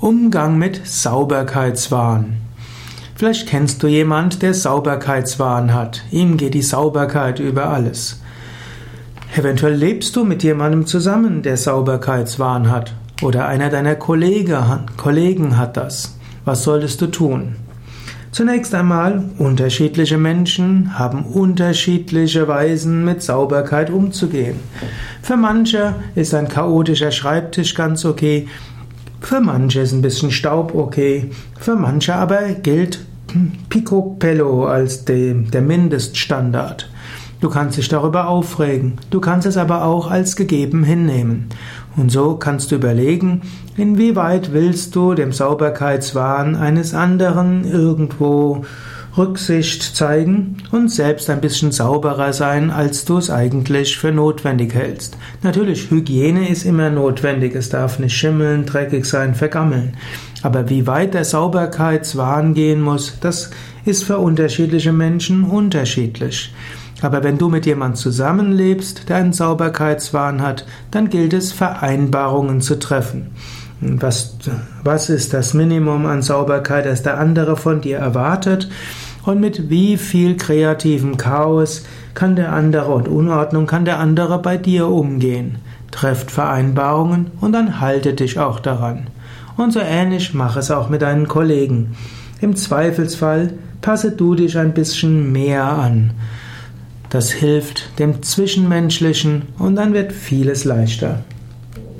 Umgang mit Sauberkeitswahn. Vielleicht kennst du jemand, der Sauberkeitswahn hat. Ihm geht die Sauberkeit über alles. Eventuell lebst du mit jemandem zusammen, der Sauberkeitswahn hat. Oder einer deiner Kollegen hat das. Was solltest du tun? Zunächst einmal, unterschiedliche Menschen haben unterschiedliche Weisen, mit Sauberkeit umzugehen. Für manche ist ein chaotischer Schreibtisch ganz okay, für manche ist ein bisschen Staub okay, für manche aber gilt Picopello als de, der Mindeststandard. Du kannst dich darüber aufregen, du kannst es aber auch als gegeben hinnehmen. Und so kannst du überlegen, inwieweit willst du dem Sauberkeitswahn eines anderen irgendwo Rücksicht zeigen und selbst ein bisschen sauberer sein, als du es eigentlich für notwendig hältst. Natürlich, Hygiene ist immer notwendig, es darf nicht schimmeln, dreckig sein, vergammeln. Aber wie weit der Sauberkeitswahn gehen muss, das ist für unterschiedliche Menschen unterschiedlich. Aber wenn du mit jemand zusammenlebst, der einen Sauberkeitswahn hat, dann gilt es, Vereinbarungen zu treffen. Was, was ist das Minimum an Sauberkeit, das der andere von dir erwartet? Und mit wie viel kreativem Chaos kann der andere und Unordnung kann der andere bei dir umgehen? Trefft Vereinbarungen und dann halte dich auch daran. Und so ähnlich mach es auch mit deinen Kollegen. Im Zweifelsfall passe du dich ein bisschen mehr an. Das hilft dem Zwischenmenschlichen und dann wird vieles leichter.